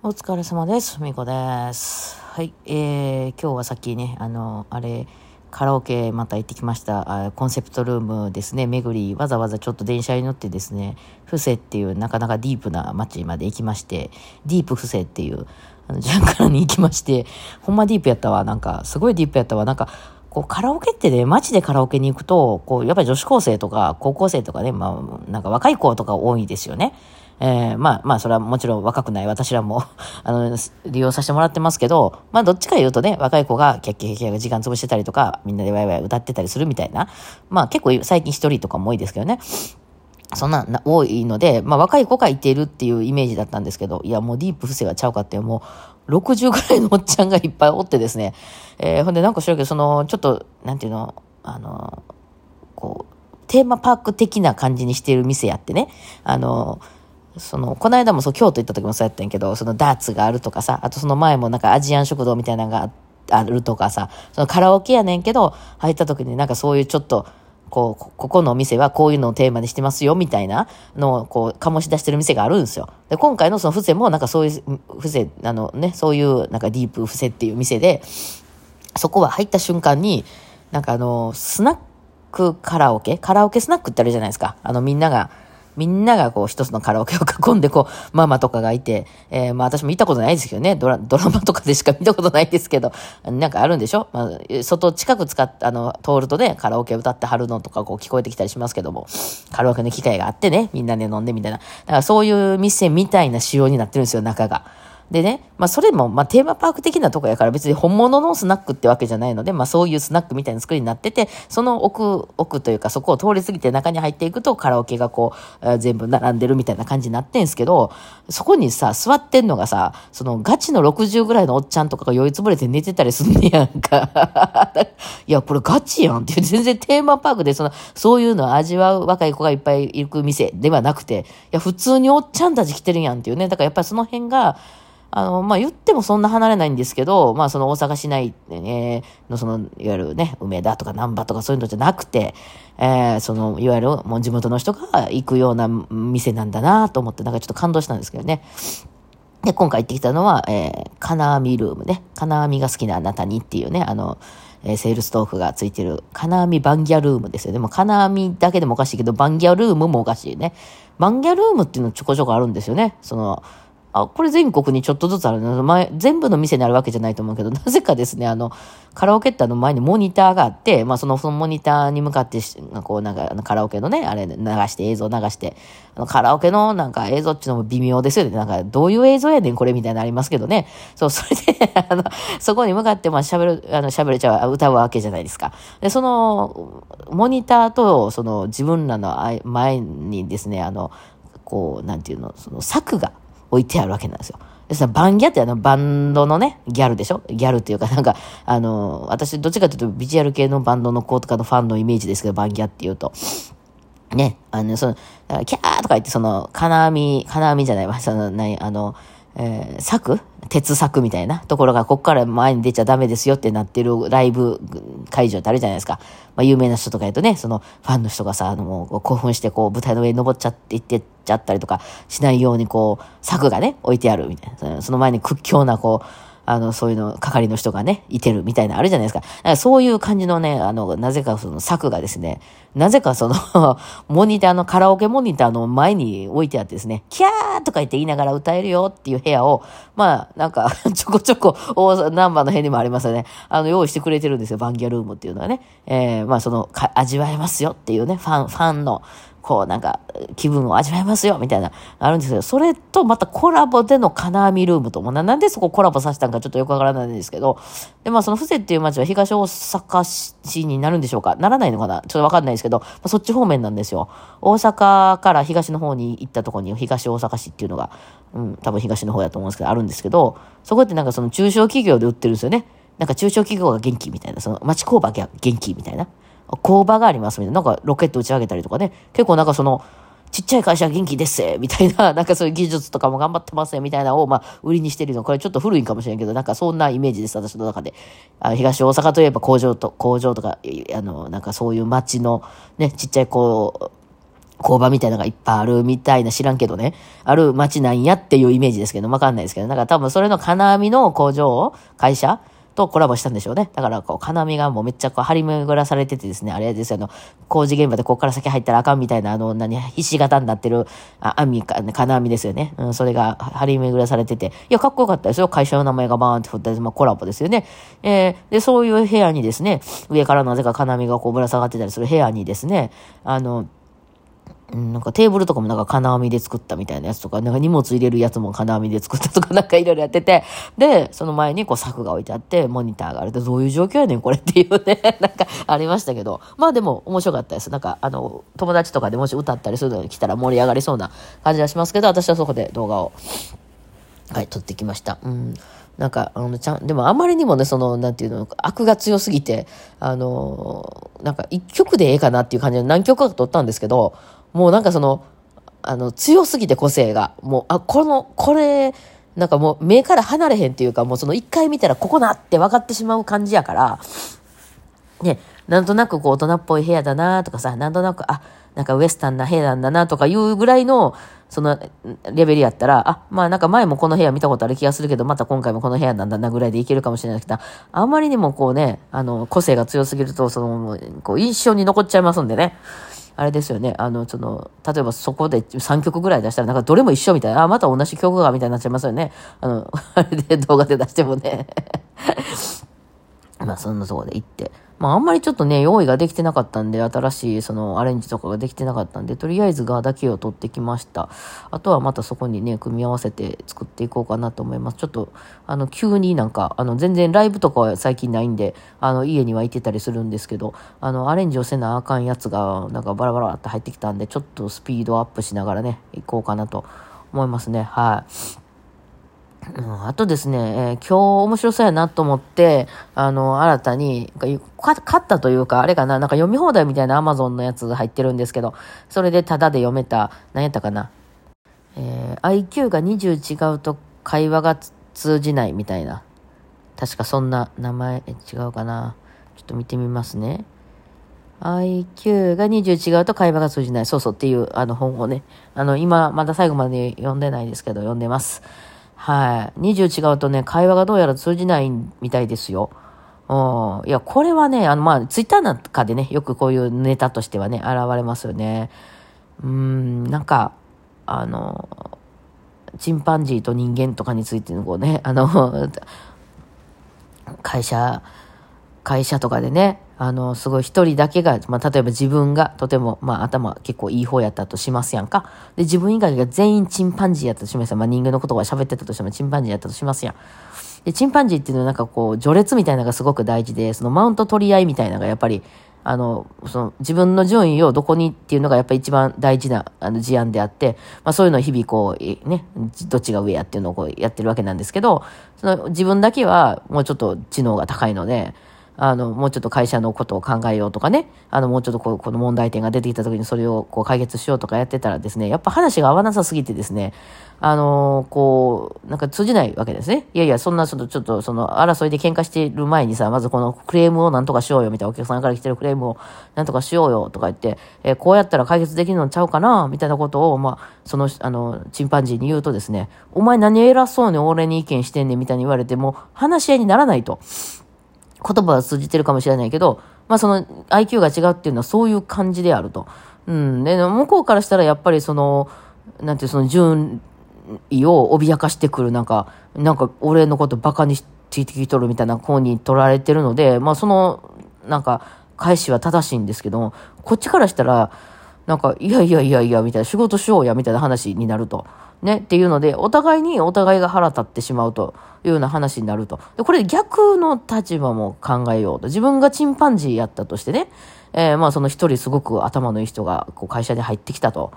お疲れ様です。みこです。はい。えー、今日はさっきね、あの、あれ、カラオケまた行ってきました。あコンセプトルームですね、巡り、わざわざちょっと電車に乗ってですね、布施っていうなかなかディープな街まで行きまして、ディープ布施っていう、あの、ジャンカラに行きまして、ほんまディープやったわ。なんか、すごいディープやったわ。なんか、こうカラオケってね、街でカラオケに行くと、こう、やっぱり女子高生とか高校生とかね、まあ、なんか若い子とか多いですよね。えー、まあまあ、それはもちろん若くない私らも、あの、利用させてもらってますけど、まあどっちか言うとね、若い子がキャッキャキャッキャ時間潰してたりとか、みんなでワイワイ歌ってたりするみたいな。まあ結構最近一人とかも多いですけどね。そんな多いので、まあ若い子がいているっていうイメージだったんですけど、いやもうディープ不正はちゃうかって、もう60ぐらいのおっちゃんがいっぱいおってですね、えー、ほんでなんか知らんけど、その、ちょっと、なんていうの、あの、こう、テーマパーク的な感じにしている店やってね、あの、その、この間もそう、京都行った時もそうやったんやけど、そのダーツがあるとかさ、あとその前もなんかアジアン食堂みたいなのがあるとかさ、そのカラオケやねんけど、入った時になんかそういうちょっと、こう、ここのお店はこういうのをテーマにしてますよ、みたいなのを、こう、醸し出してる店があるんですよ。で、今回のその伏せも、なんかそういう、伏せ、あのね、そういう、なんかディープ伏せっていう店で、そこは入った瞬間に、なんかあの、スナックカラオケ？カラオケスナックってあるじゃないですか。あの、みんなが、みんながこう一つのカラオケを囲んでこう、ママとかがいて、えー、まあ私も見たことないですけどね、ドラ、ドラマとかでしか見たことないですけど、なんかあるんでしょ？まあ、外近く使っあの、通るとね、カラオケ歌ってはるのとかこう聞こえてきたりしますけども、カラオケの機会があってね、みんなで飲んでみたいな。だからそういう店みたいな仕様になってるんですよ、中が。でね、まあそれも、まあテーマパーク的なとこやから別に本物のスナックってわけじゃないので、まあそういうスナックみたいな作りになってて、その奥、奥というかそこを通り過ぎて中に入っていくとカラオケがこう、全部並んでるみたいな感じになってんすけど、そこにさ、座ってんのがさ、そのガチの60ぐらいのおっちゃんとかが酔いつぶれて寝てたりすんねやんか。いや、これガチやんっていう、全然テーマパークでその、そういうのを味わう若い子がいっぱい行く店ではなくて、いや、普通におっちゃんたち来てるやんっていうね。だからやっぱりその辺が、あの、まあ、言ってもそんな離れないんですけど、まあ、その大阪市内、えの、その、いわゆるね、梅田とか難波とかそういうのじゃなくて、えー、その、いわゆるもう地元の人が行くような店なんだなと思って、なんかちょっと感動したんですけどね。で、今回行ってきたのは、えー、金網ルームね。金網が好きなあなたにっていうね、あの、えー、セールストークがついてる、金網バンギャルームですよね。もう金網だけでもおかしいけど、バンギャルームもおかしいね。バンギャルームっていうのちょこちょこあるんですよね。その、あ、これ全国にちょっとずつあるの。前、全部の店にあるわけじゃないと思うけど、なぜかですね、あの、カラオケっての前にモニターがあって、まあその、そのモニターに向かってこうなんか、カラオケのね、あれ流して、映像流して、あのカラオケのなんか映像っていうのも微妙ですよね。なんか、どういう映像やねん、これみたいなのありますけどね。そう、それで、あの、そこに向かって、まあ喋る、あの、喋れちゃう、歌うわけじゃないですか。で、その、モニターと、その、自分らの前にですね、あの、こう、なんていうの、その、柵が、置いてあるわけなんですよ。でさ、バンギャってあの、バンドのね、ギャルでしょ？ギャルっていうかなんか、あの、私どっちかというとビジュアル系のバンドの子とかのファンのイメージですけど、バンギャっていうと。ね、あの、その、キャーとか言って、その、金網、金網じゃないわ、その、ない、あの、えー、柵？鉄柵みたいなところが、こっから前に出ちゃダメですよってなってるライブ会場ってあるじゃないですか。まあ、有名な人とか言うとね、その、ファンの人がさ、あの、もう興奮して、こう、舞台の上に登っちゃっていってちゃったりとかしないように、こう、柵がね、置いてあるみたいな。その前に屈強な、こう、あの、そういうの、係の人がね、いてるみたいなあるじゃないですか。だからそういう感じのね、あの、なぜかその柵がですね、なぜかその モニターの、カラオケモニターの前に置いてあってですね、キャーとか言って言いながら歌えるよっていう部屋を、まあ、なんか ちょこちょこ、大ナンバーの辺にもありますよね。あの、用意してくれてるんですよ、バンギャルームっていうのはね。えー、まあ、その、味わえますよっていうね、ファン、ファンの、こうなんか気分を味わえますよみたいな、あるんですけど、それとまたコラボでの金網ルームともな、なんでそこコラボさせたんかちょっとよくわからないんですけど、で、まあその布施っていう街は東大阪市になるんでしょうか？ならないのかな？ちょっとわかんないですけど、まあ、そっち方面なんですよ。大阪から東の方に行ったとこに東大阪市っていうのが、うん、多分東の方やと思うんですけど、あるんですけど、そこってなんかその中小企業で売ってるんですよね。なんか中小企業が元気みたいな、その町工場が元気みたいな。工場がありますみたいな。なんかロケット打ち上げたりとかね。結構なんかその、ちっちゃい会社元気ですみたいな、なんかそういう技術とかも頑張ってますみたいなのを、まあ、売りにしてるの。これちょっと古いかもしれんけど、なんかそんなイメージです、私の中で。あ東大阪といえば工場と、工場とか、あの、なんかそういう街の、ね、ちっちゃいこう、工場みたいなのがいっぱいあるみたいな知らんけどね、ある街なんやっていうイメージですけど、わかんないですけど、なんか多分それの金網の工場、会社とコラボしたんでしょうね。だから、こう、金網がもうめっちゃこう張り巡らされててですね、あれですよ、あの、工事現場でここから先入ったらあかんみたいな、あの、何、ひし形になってる、あ、網か、金網ですよね。うん、それが張り巡らされてて、いや、かっこよかったですよ。会社の名前がバーンって振ったまあ、コラボですよね。えー、で、そういう部屋にですね、上からなぜか金網がこうぶら下がってたりする部屋にですね、あの、なんかテーブルとかもなんか金網で作ったみたいなやつとか、なんか荷物入れるやつも金網で作ったとか、なんかいろいろやってて、で、その前にこう柵が置いてあって、モニターがあると、どういう状況やねんこれっていうね、なんかありましたけど、まあでも面白かったです。なんかあの、友達とかでもし歌ったりするのに来たら盛り上がりそうな感じはしますけど、私はそこで動画を、はい、撮ってきました。うん。なんか、あの、ちゃん、でもあまりにもね、その、なんていうの、悪が強すぎて、あの、なんか一曲でええかなっていう感じで何曲か撮ったんですけど、もうなんかその、あの、強すぎて個性が。もう、あ、この、これ、なんかもう目から離れへんっていうか、もうその一回見たらここなって分かってしまう感じやから、ね、なんとなくこう大人っぽい部屋だなとかさ、なんとなく、あ、なんかウエスタンな部屋なんだなとかいうぐらいの、そのレベルやったら、あ、まあなんか前もこの部屋見たことある気がするけど、また今回もこの部屋なんだなぐらいでいけるかもしれないけど、あんまりにもこうね、あの、個性が強すぎると、その、こう印象に残っちゃいますんでね。あれですよね、あの、その、例えばそこで3曲ぐらい出したら、なんかどれも一緒みたいな、あ、また同じ曲がみたいになっちゃいますよね。あの、あれで動画で出してもね。まあそんなとこで行って。まああんまりちょっとね、用意ができてなかったんで、新しいそのアレンジとかができてなかったんで、とりあえずガーだけを取ってきました。あとはまたそこにね、組み合わせて作っていこうかなと思います。ちょっと、あの、急になんか、あの、全然ライブとかは最近ないんで、あの、家には行ってたりするんですけど、あの、アレンジをせなあかんやつが、なんかバラバラって入ってきたんで、ちょっとスピードアップしながらね、行こうかなと思いますね。はい。あとですね、えー、今日面白そうやなと思って、あの、新たに、買ったというか、あれかな、なんか読み放題みたいなアマゾンのやつ入ってるんですけど、それでタダで読めた、何やったかな。えー、IQ が20違うと会話が通じないみたいな。確かそんな名前、違うかな。ちょっと見てみますね。IQ が20違うと会話が通じない。そうそうっていうあの本をね、あの今まだ最後まで読んでないですけど読んでます。はい。20違うとね、会話がどうやら通じないみたいですよ。うん。いや、これはね、あの、まあ、ツイッターなんかでね、よくこういうネタとしてはね、現れますよね。うん、なんか、あの、チンパンジーと人間とかについてのこうね、あの、会社、会社とかでね、あの、すごい一人だけが、まあ、例えば自分がとても、まあ、頭結構いい方やったとしますやんか。で、自分以外が全員チンパンジーやったとしますやん。まあ、人間の言葉喋ってたとしてもチンパンジーやったとしますやん。で、チンパンジーっていうのはなんかこう、序列みたいなのがすごく大事で、そのマウント取り合いみたいなのがやっぱり、あの、その自分の順位をどこにっていうのがやっぱり一番大事なあの事案であって、まあそういうのを日々こう、ね、どっちが上やっていうのをこうやってるわけなんですけど、その自分だけはもうちょっと知能が高いので、あの、もうちょっと会社のことを考えようとかね、あの、もうちょっとこう、この問題点が出てきた時にそれをこう解決しようとかやってたらですね、やっぱ話が合わなさすぎてですね、あのこう、なんか通じないわけですね。いやいや、そんなちょっと、ちょっと、その、争いで喧嘩している前にさ、まずこのクレームをなんとかしようよ、みたいな、お客さんから来てるクレームをなんとかしようよ、とか言って、えー、こうやったら解決できるのちゃうかな、みたいなことを、まあ、その、あの、チンパンジーに言うとですね、お前何偉そうに俺に意見してんねん、みたいに言われても、話し合いにならないと。言葉は通じてるかもしれないけど、まあその IQ が違うっていうのはそういう感じであると。うん。で、向こうからしたらやっぱりその、なんていうその順位を脅かしてくるなんか、なんか俺のことバカについてきとるみたいな方に取られてるので、まあその、なんか、返しは正しいんですけども、こっちからしたら、なんか、いやいやいやいや、みたいな、仕事しようや、みたいな話になると。ね、っていうので、お互いにお互いが腹立ってしまうというような話になると。でこれ逆の立場も考えようと。自分がチンパンジーやったとしてね、えー、まあその一人すごく頭のいい人がこう会社に入ってきたと。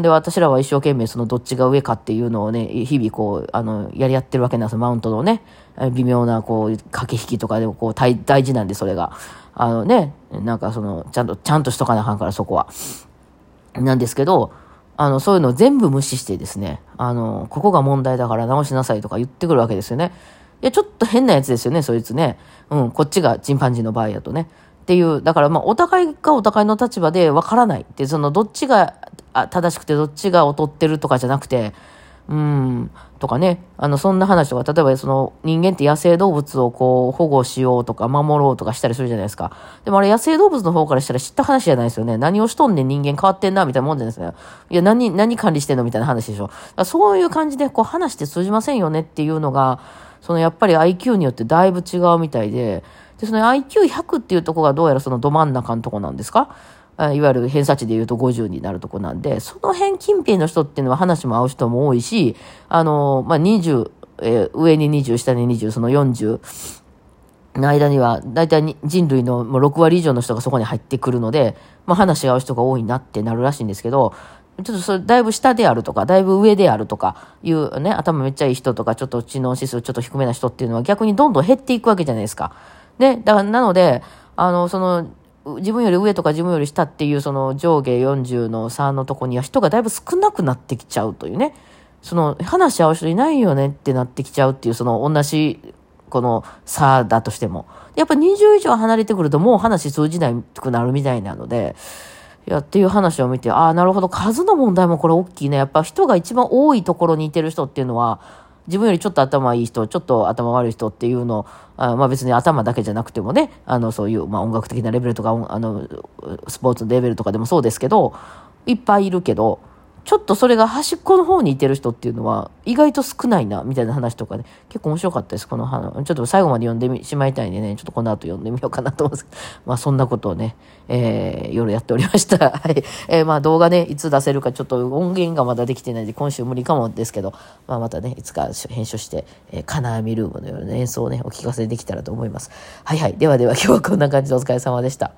で、私らは一生懸命そのどっちが上かっていうのをね、日々こう、あの、やり合ってるわけなんですよ。マウントのね、微妙なこう、駆け引きとかでもこう、大事なんで、それが。あのね、なんかその、ちゃんと、ちゃんとしとかなあかんから、そこは。なんですけど、あの、そういうのを全部無視してですね、あの、ここが問題だから直しなさいとか言ってくるわけですよね。いや、ちょっと変なやつですよね、そいつね。うん、こっちがチンパンジーの場合だとね。っていう、だからまあお互いがお互いの立場でわからないって、そのどっちが正しくてどっちが劣ってるとかじゃなくて、うん、とかね、あの、そんな話とか、例えばその人間って野生動物をこう保護しようとか守ろうとかしたりするじゃないですか。でもあれ野生動物の方からしたら知った話じゃないですよね。何をしとんねん人間変わってんなみたいなもんじゃないですか。いや、何、何管理してんのみたいな話でしょ。だそういう感じでこう話して通じませんよねっていうのが、そのやっぱり IQ によってだいぶ違うみたいで、で、その IQ100 っていうところがどうやらそのど真ん中のとこなんですか？いわゆる偏差値で言うと50になるとこなんで、その辺近辺の人っていうのは話も合う人も多いし、あの、まあ、20、えー上に20、下に20、その40の間には、大体に人類のもう6割以上の人がそこに入ってくるので、まあ、話が合う人が多いなってなるらしいんですけど、ちょっとそれ、だいぶ下であるとか、だいぶ上であるとかいうね、頭めっちゃいい人とか、ちょっと知能指数ちょっと低めな人っていうのは逆にどんどん減っていくわけじゃないですか。で、だから、なので、あの、その、自分より上とか自分より下っていうその上下40の差のとこには人がだいぶ少なくなってきちゃうというね。その話し合う人いないよねってなってきちゃうっていうその同じこの差だとしても。やっぱ20以上離れてくるともう話通じなくなるみたいなので、いや、っていう話を見て、ああ、なるほど、数の問題もこれ大きいね。やっぱ人が一番多いところにいてる人っていうのは、自分よりちょっと頭いい人、ちょっと頭悪い人っていうの、あまあ別に頭だけじゃなくてもね、あの、そういう、まあ音楽的なレベルとか、あの、スポーツのレベルとかでもそうですけど、いっぱいいるけど、ちょっとそれが端っこの方にいてる人っていうのは意外と少ないな、みたいな話とかね、結構面白かったです、この話。ちょっと最後まで読んでみしまいたいんでね、ちょっとこの後読んでみようかなと思うんですけど、まあそんなことをね、えー、夜やっておりました。はい。えー、まあ動画ね、いつ出せるかちょっと音源がまだできてないんで、今週無理かもですけど、まあまたね、いつか編集して、えー、金網ルームのような演奏をね、お聞かせできたらと思います。はいはい。ではでは今日はこんな感じでお疲れ様でした。